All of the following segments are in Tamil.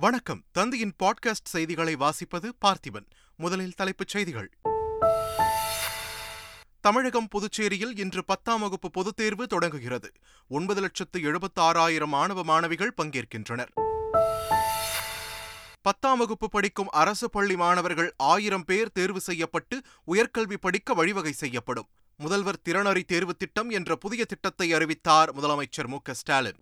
வணக்கம். தந்தையின் பாட்காஸ்ட் செய்திகளை வாசிப்பது பார்த்திபன். முதலில் தலைப்புச் செய்திகள். தமிழகம் புதுச்சேரியில் இன்று பத்தாம் வகுப்பு பொதுத் தேர்வு தொடங்குகிறது. ஒன்பது லட்சத்து எழுபத்தி ஆறாயிரம் மாணவ மாணவிகள் பங்கேற்கின்றனர். பத்தாம் வகுப்பு படிக்கும் அரசு பள்ளி மாணவர்கள் ஆயிரம் பேர் தேர்வு செய்யப்பட்டு உயர்கல்வி படிக்க வழிவகை செய்யப்படும். முதல்வர் திறனறி தேர்வு திட்டம் என்ற புதிய திட்டத்தை அறிவித்தார் முதலமைச்சர் மு க ஸ்டாலின்.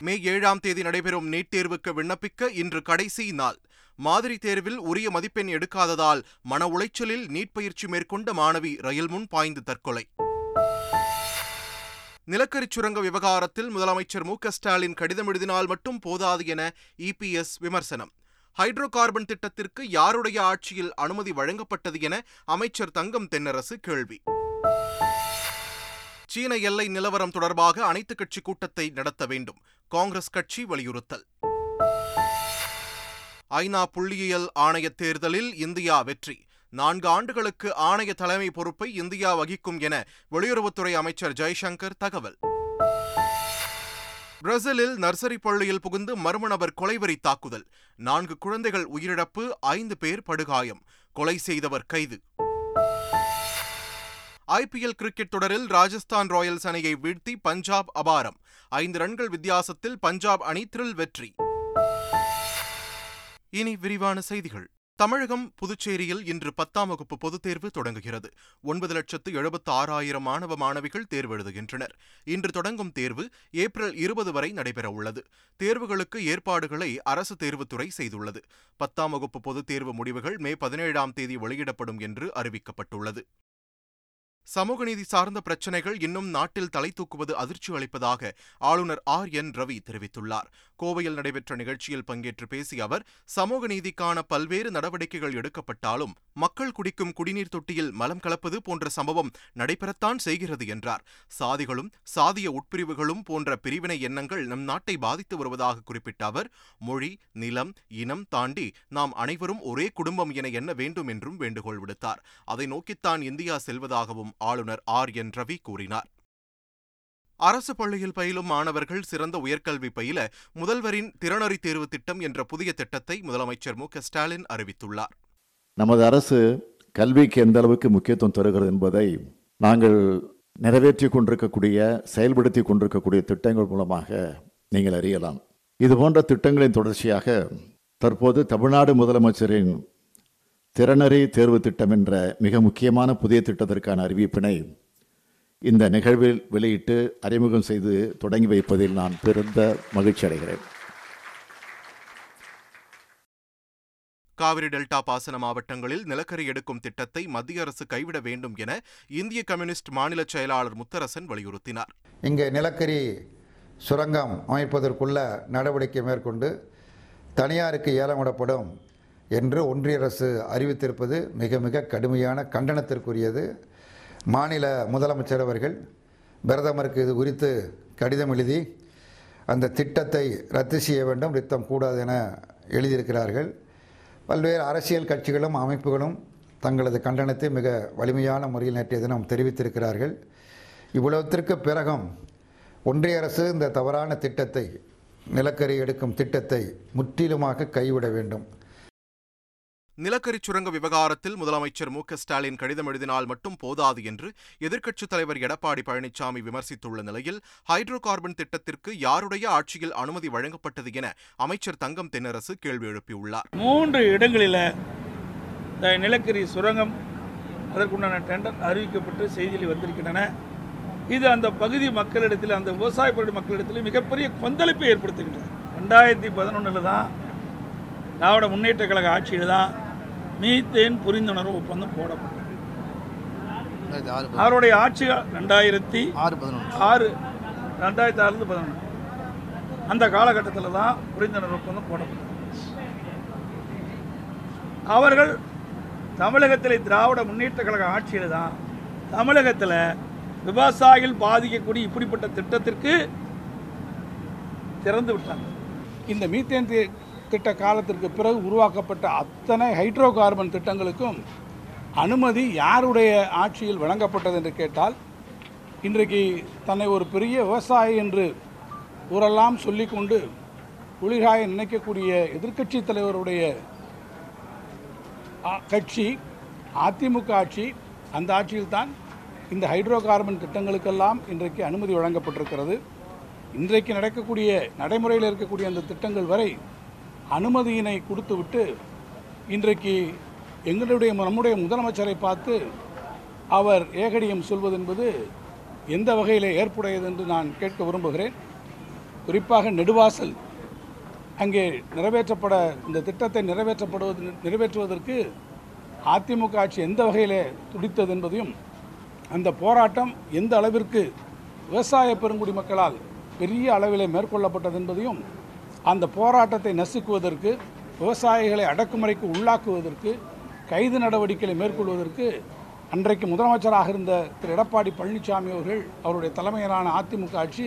மே ஏழாம் தேதி நடைபெறும் நீட் தேர்வுக்கு விண்ணப்பிக்க இன்று கடைசி நாள். மாதிரி தேர்வில் உரிய மதிப்பெண் எடுக்காததால் மன உளைச்சலில் நீட் பயிற்சி மேற்கொண்ட மாணவி ரயில் முன் பாய்ந்து தற்கொலை. நிலக்கரி சுரங்க விவகாரத்தில் முதலமைச்சர் மு ஸ்டாலின் கடிதம் எழுதினால் மட்டும் போதாது என இபிஎஸ் விமர்சனம். ஹைட்ரோ கார்பன் திட்டத்திற்கு யாருடைய ஆட்சியில் அனுமதி வழங்கப்பட்டது என அமைச்சர் தங்கம் தென்னரசு கேள்வி. சீன எல்லை நிலவரம் தொடர்பாக அனைத்துக் கட்சி கூட்டத்தை நடத்த வேண்டும். காங்கிரஸ் கட்சி வலியுறுத்தல். ஐநா புள்ளியியல் ஆணைய தேர்தலில் இந்தியா வெற்றி. நான்கு ஆண்டுகளுக்கு ஆணைய தலைமை பொறுப்பை இந்தியா வகிக்கும் என வெளியுறவுத்துறை அமைச்சர் ஜெய்சங்கர் தகவல். பிரேசிலில் நர்சரி பள்ளியில் புகுந்து மர்ம நபர் கொலைவெறி தாக்குதல். நான்கு குழந்தைகள் உயிரிழப்பு ஐந்து பேர் படுகாயம். கொலை செய்தவர் கைது. ஐபிஎல் கிரிக்கெட் தொடரில் ராஜஸ்தான் ராயல்ஸ் அணியை வீழ்த்தி பஞ்சாப் அபாரம். ஐந்து ரன்கள் வித்தியாசத்தில் பஞ்சாப் அணி த்ரில் வெற்றி. இனி விரிவான செய்திகள். தமிழகம் புதுச்சேரியில் இன்று பத்தாம் வகுப்பு பொதுத் தேர்வு தொடங்குகிறது. ஒன்பது லட்சத்து எழுபத்து ஆறாயிரம் மாணவ மாணவிகள் தேர்வு எழுதுகின்றனர். இன்று தொடங்கும் தேர்வு ஏப்ரல் இருபது வரை நடைபெறவுள்ளது தேர்வுகளுக்கு ஏற்பாடுகளை அரசு தேர்வுத்துறை செய்துள்ளது. பத்தாம் வகுப்பு பொதுத் தேர்வு முடிவுகள் மே பதினேழாம் தேதி வெளியிடப்படும் என்று அறிவிக்கப்பட்டுள்ளது. சமூக நீதி சார்ந்த பிரச்சினைகள் இன்னும் நாட்டில் தலை தூக்குவது அதிர்ச்சி அளிப்பதாக ஆளுநர் ஆர் என் ரவி தெரிவித்துள்ளார். கோவையில் நடைபெற்ற நிகழ்ச்சியில் பங்கேற்று பேசிய அவர் சமூக நீதிக்கான பல்வேறு நடவடிக்கைகள் எடுக்கப்பட்டாலும் மக்கள் குடிக்கும் குடிநீர் தொட்டியில் மலம் கலப்பது போன்ற சம்பவம் நடைபெறத்தான் செய்கிறது என்றார். சாதிகளும் சாதிய உட்பிரிவுகளும் போன்ற பிரிவினை எண்ணங்கள் நம் நாட்டை பாதித்து வருவதாக குறிப்பிட்ட அவர் மொழி நிலம் இனம் தாண்டி நாம் அனைவரும் ஒரே குடும்பம் என எண்ண வேண்டும் என்றும் வேண்டுகோள் விடுத்தார். அதை நோக்கித்தான் இந்தியா செல்வதாகவும் ஆளுநர் ஆர். என். ரவி கூறினார். அரசு பள்ளியில் பயிலும் மாணவர்கள் சிறந்த உயர்கல்வி பயில முதல்வரின் திறனறி தேர்வு திட்டம் என்ற புதிய திட்டத்தை முதலமைச்சர் மு. க. ஸ்டாலின் அறிவித்துள்ளார். நமது அரசு கல்விக்கு எந்த அளவுக்கு முக்கியத்துவம் தருகிறது என்பதை நாங்கள் நிறைவேற்றி கொண்டிருக்கக்கூடிய செயல்படுத்தி கொண்டிருக்கக்கூடிய திட்டங்கள் மூலமாக நீங்கள் அறியலாம். இது போன்ற திட்டங்களின் தொடர்ச்சியாக தற்போது தமிழ்நாடு முதலமைச்சரின் திறனறி தேர்வு திட்டம் என்ற மிக முக்கியமான புதிய திட்டத்திற்கான அறிவிப்பினை இந்த நிகழ்வில் வெளியிட்டு அறிமுகம் செய்து தொடங்கி வைப்பதில் நான் பெருந்த மகிழ்ச்சி அடைகிறேன். காவிரி டெல்டா பாசன மாவட்டங்களில் நிலக்கரி எடுக்கும் திட்டத்தை மத்திய அரசு கைவிட வேண்டும் என இந்திய கம்யூனிஸ்ட் மாநில செயலாளர் முத்தரசன் வலியுறுத்தினார். இங்கே நிலக்கரி சுரங்கம் அமைப்பதற்குள்ள நடவடிக்கை மேற்கொண்டு தனியாருக்கு ஏலமிடப்படும் என்று ஒன்றிய அரசு அறிவித்திருப்பது மிக மிக கடுமையான கண்டனத்திற்குரியது. மாநில முதலமைச்சர் அவர்கள் பிரதமருக்கு இது குறித்து கடிதம் எழுதி அந்த திட்டத்தை ரத்து செய்ய வேண்டும் நிறுத்தம் கூடாது என எழுதியிருக்கிறார்கள். பல்வேறு அரசியல் கட்சிகளும் அமைப்புகளும் தங்களது கண்டனத்தை மிக வலிமையான முறையில் நேற்றைய தினம் தெரிவித்திருக்கிறார்கள். இவ்வளவுத்திற்கு பிறகும் ஒன்றிய அரசு இந்த தவறான திட்டத்தை நிலக்கரி எடுக்கும் திட்டத்தை முற்றிலுமாக கைவிட வேண்டும். நிலக்கரி சுரங்க விவகாரத்தில் முதலமைச்சர் மு ஸ்டாலின் கடிதம் எழுதினால் மட்டும் போதாது என்று எதிர்க்கட்சித் தலைவர் எடப்பாடி பழனிசாமி விமர்சித்துள்ள நிலையில் ஹைட்ரோ கார்பன் திட்டத்திற்கு யாருடைய ஆட்சியில் அனுமதி வழங்கப்பட்டது என அமைச்சர் தங்கம் தென்னரசு கேள்வி எழுப்பியுள்ளார். மூன்று இடங்களில் நிலக்கரி சுரங்கம் அதற்குண்டான டெண்டர் அறிவிக்கப்பட்டு செய்தியில் வந்திருக்கின்றன. இது அந்த பகுதி மக்களிடத்தில் அந்த விவசாய பகுதி மக்களிடத்தில் மிகப்பெரிய கொந்தளிப்பை ஏற்படுத்துகின்றது. ரெண்டாயிரத்தி பதினொன்றில் தான் திராவிட முன்னேற்ற கழக ஆட்சியில் தான் மீத்தேன் புரிந்துணர்வு ஒப்பந்தம் போடப்பட்டது. அவருடைய ஆட்சி ரெண்டாயிரத்தி ஆறு பதினொன்று. ஆறு ரெண்டாயிரத்தி ஆறுலேருந்து பதினொன்று. அந்த காலகட்டத்தில் தான் புரிந்துணர்வு ஒப்பந்தம் போடப்பட்டது. அவர்கள் தமிழகத்தில் திராவிட முன்னேற்ற கழக ஆட்சியில் தான் தமிழகத்தில் விவசாயிகள் பாதிக்கக்கூடிய இப்படிப்பட்ட திட்டத்திற்கு திறந்து விட்டாங்க. இந்த மீத்தேன் திட்ட காலத்திற்கு பிறகு உருவாக்கப்பட்ட அத்தனை ஹைட்ரோ கார்பன் திட்டங்களுக்கும் அனுமதி யாருடைய ஆட்சியில் வழங்கப்பட்டது என்று கேட்டால் இன்றைக்கு தன்னை ஒரு பெரிய விவசாயி என்று ஊரெல்லாம் சொல்லிக்கொண்டு குளிர்காய நினைக்கக்கூடிய எதிர்க்கட்சி தலைவருடைய கட்சி அதிமுக ஆட்சி அந்த ஆட்சியில்தான் இந்த ஹைட்ரோ கார்பன் திட்டங்களுக்கெல்லாம் இன்றைக்கு அனுமதி வழங்கப்பட்டிருக்கிறது. இன்றைக்கு நடக்கக்கூடிய நடைமுறையில் இருக்கக்கூடிய அந்த திட்டங்கள் வரை அனுமதியினை கொடுத்துவிட்டு இன்றைக்கு எங்களுடைய நம்முடைய முதலமைச்சரை பார்த்து அவர் ஏகடியம் சொல்வது என்பது எந்த வகையில் ஏற்புடையது என்று நான் கேட்க விரும்புகிறேன். குறிப்பாக நெடுவாசல் அங்கே நிறைவேற்றப்பட இந்த திட்டத்தை நிறைவேற்றப்படுவது நிறைவேற்றுவதற்கு அதிமுக ஆட்சி எந்த வகையில் துடித்தது என்பதையும் அந்த போராட்டம் எந்த அளவிற்கு விவசாய பெருங்குடி மக்களால் பெரிய அளவிலே மேற்கொள்ளப்பட்டது என்பதையும் அந்த போராட்டத்தை நசுக்குவதற்கு விவசாயிகளை அடக்குமுறைக்கு உள்ளாக்குவதற்கு கைது நடவடிக்கைகளை மேற்கொள்வதற்கு அன்றைக்கு முதலமைச்சராக இருந்த திரு. எடப்பாடி பழனிசாமி அவர்கள் அவருடைய தலைமையிலான அதிமுக ஆட்சி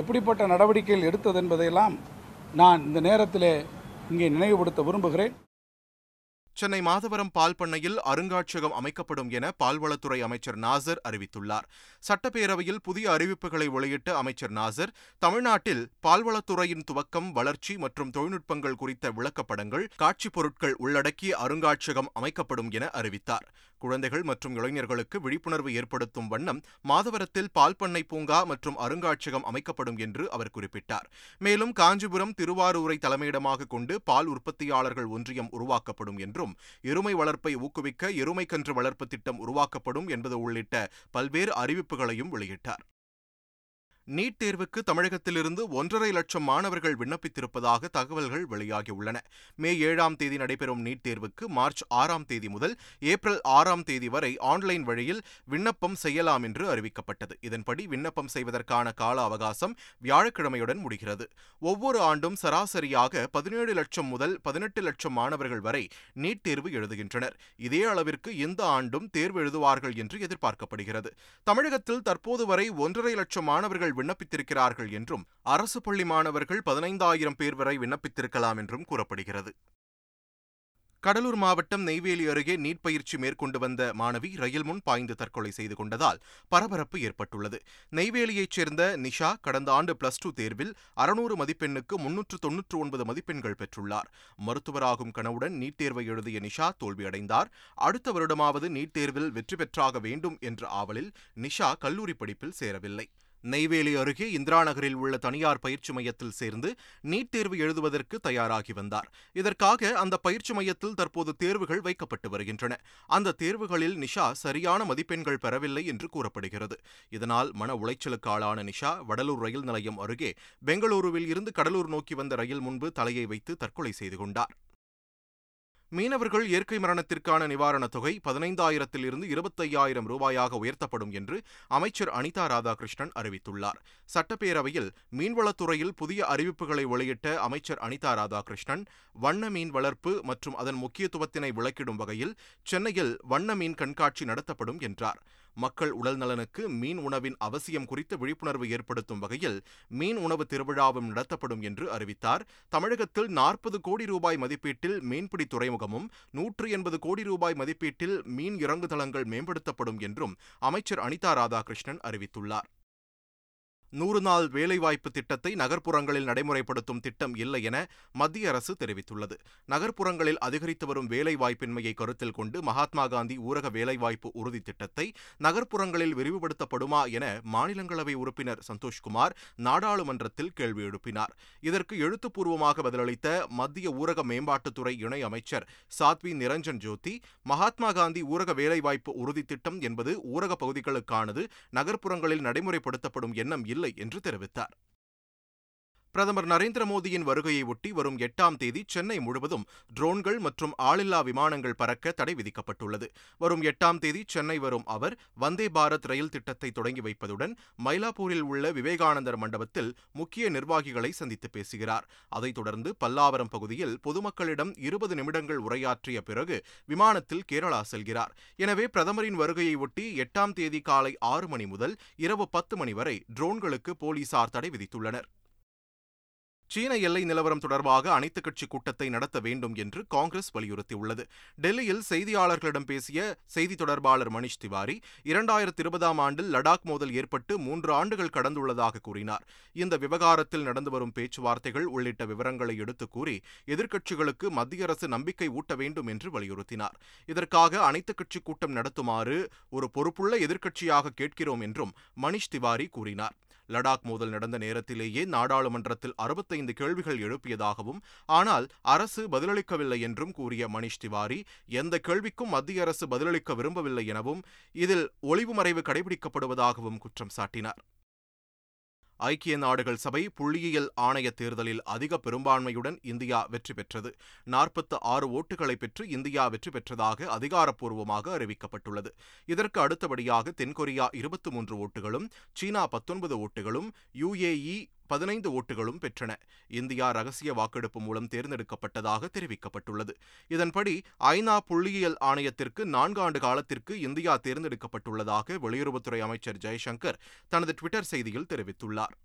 எப்படிப்பட்ட நடவடிக்கைகள் எடுத்தது என்பதையெல்லாம் நான் இந்த நேரத்தில் இங்கே நினைவுபடுத்த விரும்புகிறேன். சென்னை மாதவரம் பால் பண்ணையில் அருங்காட்சியகம் அமைக்கப்படும் என பால்வளத்துறை அமைச்சர் நாசர் அறிவித்துள்ளார். சட்டப்பேரவையில் புதிய அறிவிப்புகளை வெளியிட்ட அமைச்சர் நாசர் தமிழ்நாட்டில் பால்வளத்துறையின் துவக்கம் வளர்ச்சி மற்றும் தொழில்நுட்பங்கள் குறித்த விளக்கப்படங்கள் காட்சிப் பொருட்கள் உள்ளடக்கிய அருங்காட்சியகம் அமைக்கப்படும் என அறிவித்தார். குழந்தைகள் மற்றும் இளைஞர்களுக்கு விழிப்புணர்வு ஏற்படுத்தும் வண்ணம் மாதவரத்தில் பால் பண்ணை பூங்கா மற்றும் அருங்காட்சியகம் அமைக்கப்படும் என்று அவர் குறிப்பிட்டார். மேலும் காஞ்சிபுரம் திருவாரூரை தலைமையிடமாக கொண்டு பால் உற்பத்தியாளர்கள் ஒன்றியம் உருவாக்கப்படும் என்றும் எருமை வளர்ப்பை ஊக்குவிக்க எருமை கன்று வளர்ப்பு திட்டம் உருவாக்கப்படும் என்பது உள்ளிட்ட பல்வேறு அறிவிப்புகளையும் வெளியிட்டார். நீட் தேர்வுக்கு தமிழகத்திலிருந்து ஒன்றரை லட்சம் மாணவர்கள் விண்ணப்பித்திருப்பதாக தகவல்கள் வெளியாகியுள்ளன. மே ஏழாம் தேதி நடைபெறும் நீட் தேர்வுக்கு மார்ச் ஆறாம் தேதி முதல் ஏப்ரல் ஆறாம் தேதி வரை ஆன்லைன் வழியில் விண்ணப்பம் செய்யலாம் என்று அறிவிக்கப்பட்டது. இதன்படி விண்ணப்பம் செய்வதற்கான கால அவகாசம் வியாழக்கிழமையுடன் முடிகிறது. ஒவ்வொரு ஆண்டும் சராசரியாக பதினேழு லட்சம் முதல் பதினெட்டு லட்சம் மாணவர்கள் வரை நீட் தேர்வு எழுதுகின்றனர். இதே அளவிற்கு இந்த ஆண்டும் தேர்வு எழுதுவார்கள் என்று எதிர்பார்க்கப்படுகிறது. தமிழகத்தில் தற்போது வரை ஒன்றரை லட்சம் மாணவர்கள் விண்ணப்பித்திருக்கிறார்கள் என்றும் அரசு பள்ளி மாணவர்கள் பதினைந்தாயிரம் பேர் வரை விண்ணப்பித்திருக்கலாம் என்றும் கூறப்படுகிறது. கடலூர் மாவட்டம் நெய்வேலி அருகே நீட் பயிற்சி மேற்கொண்டு வந்த மாணவி ரயில் முன் பாய்ந்து தற்கொலை செய்து கொண்டதால் பரபரப்பு ஏற்பட்டுள்ளது. நெய்வேலியைச் சேர்ந்த நிஷா கடந்த ஆண்டு பிளஸ் டூ தேர்வில் அறுநூறு மதிப்பெண்ணுக்கு முன்னூற்று தொன்னூற்று ஒன்பது மதிப்பெண்கள் பெற்றுள்ளார். மருத்துவராகும் கனவுடன் நீட் தேர்வை எழுதிய நிஷா தோல்வியடைந்தார். அடுத்த வருடமாவது நீட் தேர்வில் வெற்றி பெற்றாக வேண்டும் என்ற ஆவலில் நிஷா கல்லூரி படிப்பில் சேரவில்லை. நெய்வேலி அருகே இந்திரா நகரில் உள்ள தனியார் பயிற்சி மையத்தில் சேர்ந்து நீட் தேர்வு எழுதுவதற்கு தயாராகி வந்தார். இதற்காக அந்த பயிற்சி மையத்தில் தற்போது தேர்வுகள் வைக்கப்பட்டு வருகின்றன. அந்த தேர்வுகளில் நிஷா சரியான மதிப்பெண்கள் பெறவில்லை என்று கூறப்படுகிறது. இதனால் மன உளைச்சலுக்கு ஆளான நிஷா வடலூர் ரயில் நிலையம் அருகே பெங்களூருவில் இருந்து கடலூர் நோக்கி வந்த ரயில் முன்பு தலையை வைத்து தற்கொலை செய்து கொண்டார். மீனவர்கள் இயற்கை மரணத்திற்கான நிவாரணத் தொகை பதினைந்தாயிரத்தில் இருந்து இருபத்தையாயிரம் ரூபாயாக உயர்த்தப்படும் என்று அமைச்சர் அனிதா ராதாகிருஷ்ணன் அறிவித்துள்ளார். சட்டப்பேரவையில் மீன்வளத்துறையில் புதிய அறிவிப்புகளை வெளியிட்ட அமைச்சர் அனிதா ராதாகிருஷ்ணன் வண்ண மீன் வளர்ப்பு மற்றும் அதன் முக்கியத்துவத்தினை விளக்கிடும் வகையில் சென்னையில் வண்ண மீன் கண்காட்சி நடத்தப்படும் என்றார். மக்கள் உடல் நலனுக்கு மீன் உணவின் அவசியம் குறித்து விழிப்புணர்வு ஏற்படுத்தும் வகையில் மீன் உணவு திருவிழாவும் நடத்தப்படும் என்று அறிவித்தார். தமிழகத்தில் நாற்பது கோடி ரூபாய் மதிப்பீட்டில் மீன்பிடி துறைமுகமும் நூற்று எண்பது கோடி ரூபாய் மதிப்பீட்டில் மீன் இறங்குதளங்கள் மேம்படுத்தப்படும் என்றும் அமைச்சர் அனிதா ராதாகிருஷ்ணன் அறிவித்துள்ளார். நூறு நாள் வேலைவாய்ப்பு திட்டத்தை நகர்ப்புறங்களில் நடைமுறைப்படுத்தும் திட்டம் இல்லை என மத்திய அரசு தெரிவித்துள்ளது. நகர்ப்புறங்களில் அதிகரித்து வரும் வேலைவாய்ப்பின்மையை கருத்தில் கொண்டு மகாத்மா காந்தி ஊரக வேலைவாய்ப்பு உறுதி திட்டத்தை நகர்ப்புறங்களில் விரிவுபடுத்தப்படுமா என மாநிலங்களவை உறுப்பினர் சந்தோஷ்குமார் நாடாளுமன்றத்தில் கேள்வி எழுப்பினார். இதற்கு எழுத்துப்பூர்வமாக பதிலளித்த மத்திய ஊரக மேம்பாட்டுத்துறை இணை அமைச்சர் சாத்வி நிரஞ்சன் ஜோதி மகாத்மா காந்தி ஊரக வேலைவாய்ப்பு உறுதி திட்டம் என்பது ஊரக பகுதிகளுக்கானது நகர்ப்புறங்களில் நடைமுறைப்படுத்தப்படும் எண்ணம் இல்லை என்று தெரிவித்தார். பிரதமர் நரேந்திர மோடியின் வருகையை ஒட்டி வரும் எட்டாம் தேதி சென்னை முழுவதும் ட்ரோன்கள் மற்றும் ஆளில்லா விமானங்கள் பறக்க தடை விதிக்கப்பட்டுள்ளது. வரும் எட்டாம் தேதி சென்னை வரும் அவர் வந்தே பாரத் ரயில் திட்டத்தை தொடங்கி வைப்பதுடன் மயிலாப்பூரில் உள்ள விவேகானந்தர் மண்டபத்தில் முக்கிய நிர்வாகிகளை சந்தித்து பேசுகிறார். அதைத் தொடர்ந்து பல்லாவரம் பகுதியில் பொதுமக்களிடம் இருபது நிமிடங்கள் உரையாற்றிய பிறகு விமானத்தில் கேரளா செல்கிறார். எனவே பிரதமரின் வருகையை ஒட்டி எட்டாம் தேதி காலை ஆறு மணி முதல் இரவு பத்து மணி வரை ட்ரோன்களுக்கு போலீசார் தடை விதித்துள்ளனர். சீன எல்லை நிலவரம் தொடர்பாக அனைத்துக் கட்சி கூட்டத்தை நடத்த வேண்டும் என்று காங்கிரஸ் வலியுறுத்தியுள்ளது. டெல்லியில் செய்தியாளர்களிடம் பேசிய செய்தி தொடர்பாளர் மணிஷ் திவாரி இரண்டாயிரத்தி இருபதாம் ஆண்டில் லடாக் மோதல் ஏற்பட்டு மூன்று ஆண்டுகள் கடந்துள்ளதாக கூறினார். இந்த விவகாரத்தில் நடந்து வரும் பேச்சுவார்த்தைகள் உள்ளிட்ட விவரங்களை எடுத்துக் கூறி எதிர்க்கட்சிகளுக்கு மத்திய அரசு நம்பிக்கை ஊட்ட வேண்டும் என்று வலியுறுத்தினார். இதற்காக அனைத்துக் கட்சி கூட்டம் நடத்துமாறு ஒரு பொறுப்புள்ள எதிர்க்கட்சியாக கேட்கிறோம் என்றும் மணிஷ் திவாரி கூறினார். லடாக் மோதல் நடந்த நேரத்திலேயே நாடாளுமன்றத்தில் அறுபத்தைந்து கேள்விகள் எழுப்பியதாகவும் ஆனால் அரசு பதிலளிக்கவில்லை என்றும் கூறிய மணிஷ் திவாரி எந்த கேள்விக்கும் மத்திய அரசு பதிலளிக்க விரும்பவில்லை எனவும் இதில் ஒளிவு மறைவு கடைபிடிக்கப்படுவதாகவும் குற்றம் சாட்டினார். ஐக்கிய நாடுகள் சபை புள்ளியியல் ஆணைய தேர்தலில் அதிக பெரும்பான்மையுடன் இந்தியா வெற்றி பெற்றது. நாற்பத்து ஆறு ஓட்டுகளை பெற்று இந்தியா வெற்றி பெற்றதாக அதிகாரப்பூர்வமாக அறிவிக்கப்பட்டுள்ளது. இதற்கு அடுத்தபடியாக தென்கொரியா இருபத்தி மூன்று ஓட்டுகளும் சீனா பத்தொன்பது ஓட்டுகளும் யுஏஇ பதினைந்து ஓட்டுகளும் பெற்றன. இந்தியா ரகசிய வாக்கெடுப்பு மூலம் தேர்ந்தெடுக்கப்பட்டதாக தெரிவிக்கப்பட்டுள்ளது. இதன்படி ஐநா புள்ளியியல் ஆணையத்திற்கு நான்கு ஆண்டு காலத்திற்கு இந்தியா தேர்ந்தெடுக்கப்பட்டுள்ளதாக வெளியுறவுத்துறை அமைச்சர் ஜெய்சங்கர் தனது ட்விட்டர் செய்தியில் தெரிவித்துள்ளார்.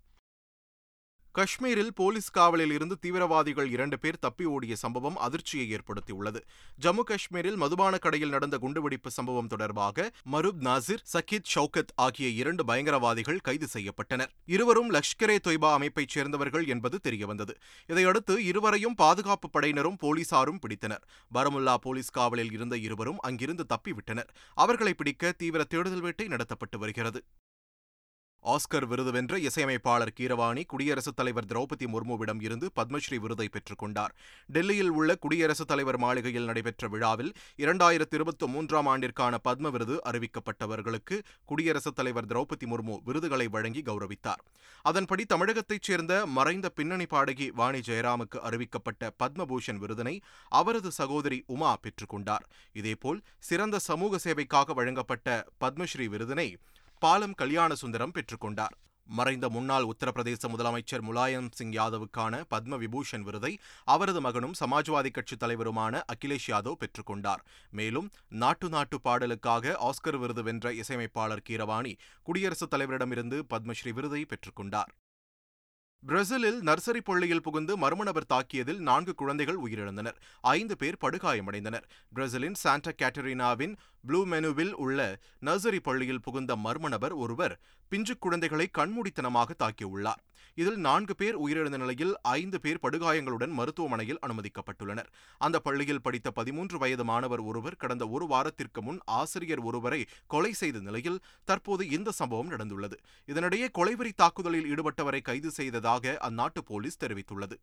காஷ்மீரில் போலீஸ் காவலில் இருந்து தீவிரவாதிகள் இரண்டு பேர் தப்பி ஓடிய சம்பவம் அதிர்ச்சியை ஏற்படுத்தியுள்ளது. ஜம்மு காஷ்மீரில் மதுபான கடையில் நடந்த குண்டுவெடிப்பு சம்பவம் தொடர்பாக மருப் நாசிர் சக்கீத் ஷவுகத் ஆகிய இரண்டு பயங்கரவாதிகள் கைது செய்யப்பட்டனர். இருவரும் லஷ்கரே தொய்பா அமைப்பைச் சேர்ந்தவர்கள் என்பது தெரியவந்தது. இதையடுத்து இருவரையும் பாதுகாப்பு படையினரும் போலீசாரும் பிடித்தனர். பரமுல்லா போலீஸ் காவலில் இருந்த இருவரும் அங்கிருந்து தப்பிவிட்டனர். அவர்களை பிடிக்க தீவிர தேடுதல் வேட்டை நடத்தப்பட்டு வருகிறது. ஆஸ்கர் விருது வென்ற இசையமைப்பாளர் கீரவாணி குடியரசுத் தலைவர் திரௌபதி முர்முவிடம் இருந்து பத்மஸ்ரீ விருதை பெற்றுக் கொண்டார். டெல்லியில் உள்ள குடியரசுத் தலைவர் மாளிகையில் நடைபெற்ற விழாவில் இரண்டாயிரத்தி இருபத்தி மூன்றாம் ஆண்டிற்கான பத்ம விருது அறிவிக்கப்பட்டவர்களுக்கு குடியரசுத் தலைவர் திரௌபதி முர்மு விருதுகளை வழங்கி கௌரவித்தார். அதன்படி தமிழகத்தைச் சேர்ந்த மறைந்த பின்னணி பாடகி வாணி ஜெயராமுக்கு அறிவிக்கப்பட்ட பத்மபூஷன் விருதினை அவரது சகோதரி உமா பெற்றுக்கொண்டார் இதேபோல் சிறந்த சமூக சேவைக்காக வழங்கப்பட்ட பத்மஸ்ரீ விருதினை பாலம் கல்யாண சுந்தரம் பெற்றுக்கொண்டார். மறைந்த முன்னாள் உத்தரப்பிரதேச முதலமைச்சர் முலாயம் சிங் யாதவுக்கான பத்ம விபூஷன் விருதை அவரது மகனும் சமாஜ்வாதி கட்சித் தலைவருமான அகிலேஷ் யாதவ் பெற்றுக்கொண்டார். மேலும் நாட்டு நாட்டு பாடலுக்காக ஆஸ்கர் விருது வென்ற இசையமைப்பாளர் கீரவாணி குடியரசுத் தலைவரிடமிருந்து பத்மஸ்ரீ விருதை பெற்றுக்கொண்டார். பிரேசிலில் நர்சரி பள்ளியில் புகுந்து மர்ம நபர் தாக்கியதில் நான்கு குழந்தைகள் உயிரிழந்தனர். ஐந்து பேர் படுகாயமடைந்தனர். பிரேசிலின் சாண்டா கேட்டரினாவின் ப்ளூ மெனுவில் உள்ள நர்சரி பள்ளியில் புகுந்த மர்ம நபர் ஒருவர் பிஞ்சு குழந்தைகளை கண்மூடித்தனமாக தாக்கியுள்ளார். இதில் நான்கு பேர் உயிரிழந்த நிலையில் ஐந்து பேர் படுகாயங்களுடன் மருத்துவமனையில் அனுமதிக்கப்பட்டுள்ளனர். அந்த பள்ளியில் படித்த பதிமூன்று வயது மாணவர் ஒருவர் கடந்த ஒரு வாரத்திற்கு முன் ஆசிரியர் ஒருவரை கொலை செய்த நிலையில் தற்போது இந்த சம்பவம் நடந்துள்ளது. இதனிடையே கொலைவெறி தாக்குதலில் ஈடுபட்டவரை கைது செய்ததாக அந்நாட்டு போலீஸ் தெரிவித்துள்ளது.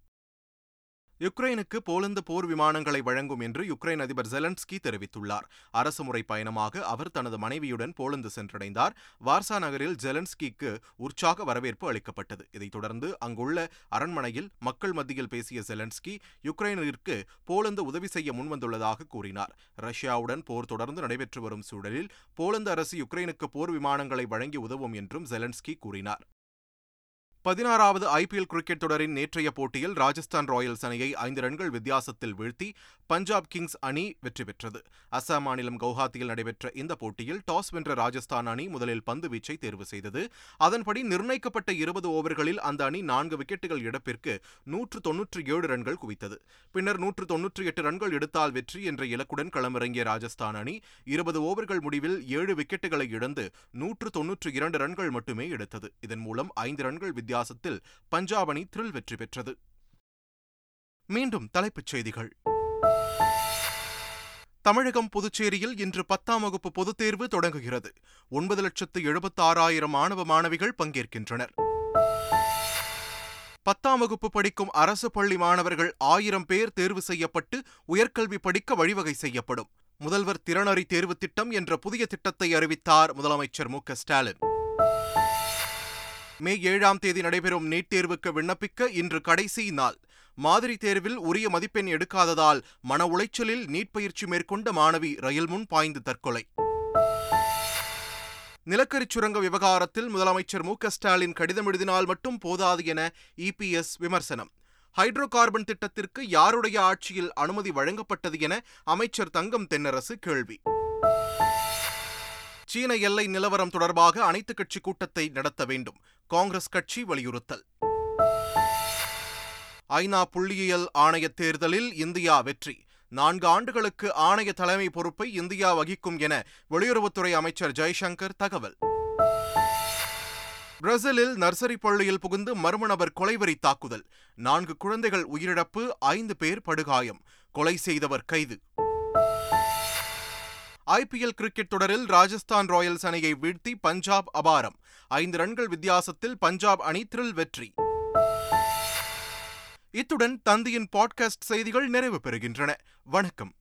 யுக்ரைனுக்கு போலந்து போர் விமானங்களை வழங்கும் என்று யுக்ரைன் அதிபர் ஜெலன்ஸ்கி தெரிவித்துள்ளார். அரசுமுறை பயணமாக அவர் தனது மனைவியுடன் போலந்து சென்றடைந்தார். வார்சா நகரில் ஜெலன்ஸ்கிக்கு உற்சாக வரவேற்பு அளிக்கப்பட்டது. இதைத் தொடர்ந்து அங்குள்ள அரண்மனையில் மக்கள் மத்தியில் பேசிய ஜெலன்ஸ்கி யுக்ரைனிற்கு போலந்து உதவி செய்ய முன்வந்துள்ளதாக கூறினார். ரஷ்யாவுடன் போர் தொடர்ந்து நடைபெற்று வரும் சூழலில் போலந்து அரசு யுக்ரைனுக்கு போர் விமானங்களை வழங்கி உதவும் என்றும் ஜெலன்ஸ்கி கூறினார். பதினாறாவது ஐபிஎல் கிரிக்கெட் தொடரின் நேற்றைய போட்டியில் ராஜஸ்தான் ராயல்ஸ் அணியை ஐந்து ரன்கள் வித்தியாசத்தில் வீழ்த்தி பஞ்சாப் கிங்ஸ் அணி வெற்றி பெற்றது. அசாம் மாநிலம் கவுஹாத்தியில் நடைபெற்ற இந்த போட்டியில் டாஸ் வென்ற ராஜஸ்தான் அணி முதலில் பந்து வீச்சை தேர்வு செய்தது. அதன்படி நிர்ணயிக்கப்பட்ட இருபது ஓவர்களில் அந்த அணி நான்கு விக்கெட்டுகள் இழப்பிற்கு நூற்று தொன்னூற்றி ஏழு ரன்கள் குவித்தது. பின்னர் நூற்று தொன்னூற்றி எட்டு ரன்கள் எடுத்தால் வெற்றி என்ற இலக்குடன் களமிறங்கிய ராஜஸ்தான் அணி இருபது ஓவர்கள் முடிவில் ஏழு விக்கெட்டுகளை இழந்து நூற்று தொன்னூற்று இரண்டு ரன்கள் மட்டுமே எடுத்தது. இதன் மூலம் ஐந்து ரன்கள் வித்தியாசத்தில் பஞ்சாப் அணி த்ரில் வெற்றி பெற்றது. மீண்டும் தலைப்புச் செய்திகள். தமிழகம் புதுச்சேரியில் இன்று பத்தாம் வகுப்பு பொதுத் தேர்வு தொடங்குகிறது. ஒன்பது லட்சத்து எழுபத்தி ஆறாயிரம் மாணவ மாணவிகள் பங்கேற்கின்றனர். பத்தாம் வகுப்பு படிக்கும் அரசு பள்ளி மாணவர்கள் ஆயிரம் பேர் தேர்வு செய்யப்பட்டு உயர்கல்வி படிக்க வழிவகை செய்யப்படும். முதல்வர் திறனறி தேர்வு திட்டம் என்ற புதிய திட்டத்தை அறிவித்தார் முதலமைச்சர் மு ஸ்டாலின். மே ஏழாம் தேதி நடைபெறும் நீட் தேர்வுக்கு விண்ணப்பிக்க இன்று கடைசி நாள். மாதிரி தேர்வில் உரிய மதிப்பெண் எடுக்காததால் மன உளைச்சலில் நீட் பயிற்சி மேற்கொண்ட மாணவி ரயில் முன் பாய்ந்து தற்கொலை. நிலக்கரி சுரங்க விவகாரத்தில் முதலமைச்சர் மு ஸ்டாலின் கடிதம் எழுதினால் மட்டும் போதாது என இபிஎஸ் விமர்சனம். ஹைட்ரோ கார்பன் திட்டத்திற்கு யாருடைய ஆட்சியில் அனுமதி வழங்கப்பட்டது என அமைச்சர் தங்கம் தென்னரசு கேள்வி. சீன எல்லை நிலவரம் தொடர்பாக அனைத்துக் கட்சி கூட்டத்தை நடத்த வேண்டும். காங்கிரஸ் கட்சி வலியுறுத்தல். ஐநா புள்ளியியல் ஆணைய தேர்தலில் இந்தியா வெற்றி. நான்கு ஆண்டுகளுக்கு ஆணைய தலைமை பொறுப்பை இந்தியா வகிக்கும் என வெளியுறவுத்துறை அமைச்சர் ஜெய்சங்கர் தகவல். பிரேசிலில் நர்சரி பள்ளியில் புகுந்து மர்ம நபர் கொலைவெறி தாக்குதல். நான்கு குழந்தைகள் உயிரிழப்பு ஐந்து பேர் படுகாயம். கொலை செய்தவர் கைது. ஐபிஎல் கிரிக்கெட் தொடரில் ராஜஸ்தான் ராயல்ஸ் அணியை வீழ்த்தி பஞ்சாப் அபாரம். ஐந்து ரன்கள் வித்தியாசத்தில் பஞ்சாப் அணி த்ரில் வெற்றி. இத்துடன் தந்தியின் பாட்காஸ்ட் செய்திகள் நிறைவு பெறுகின்றன. வணக்கம்.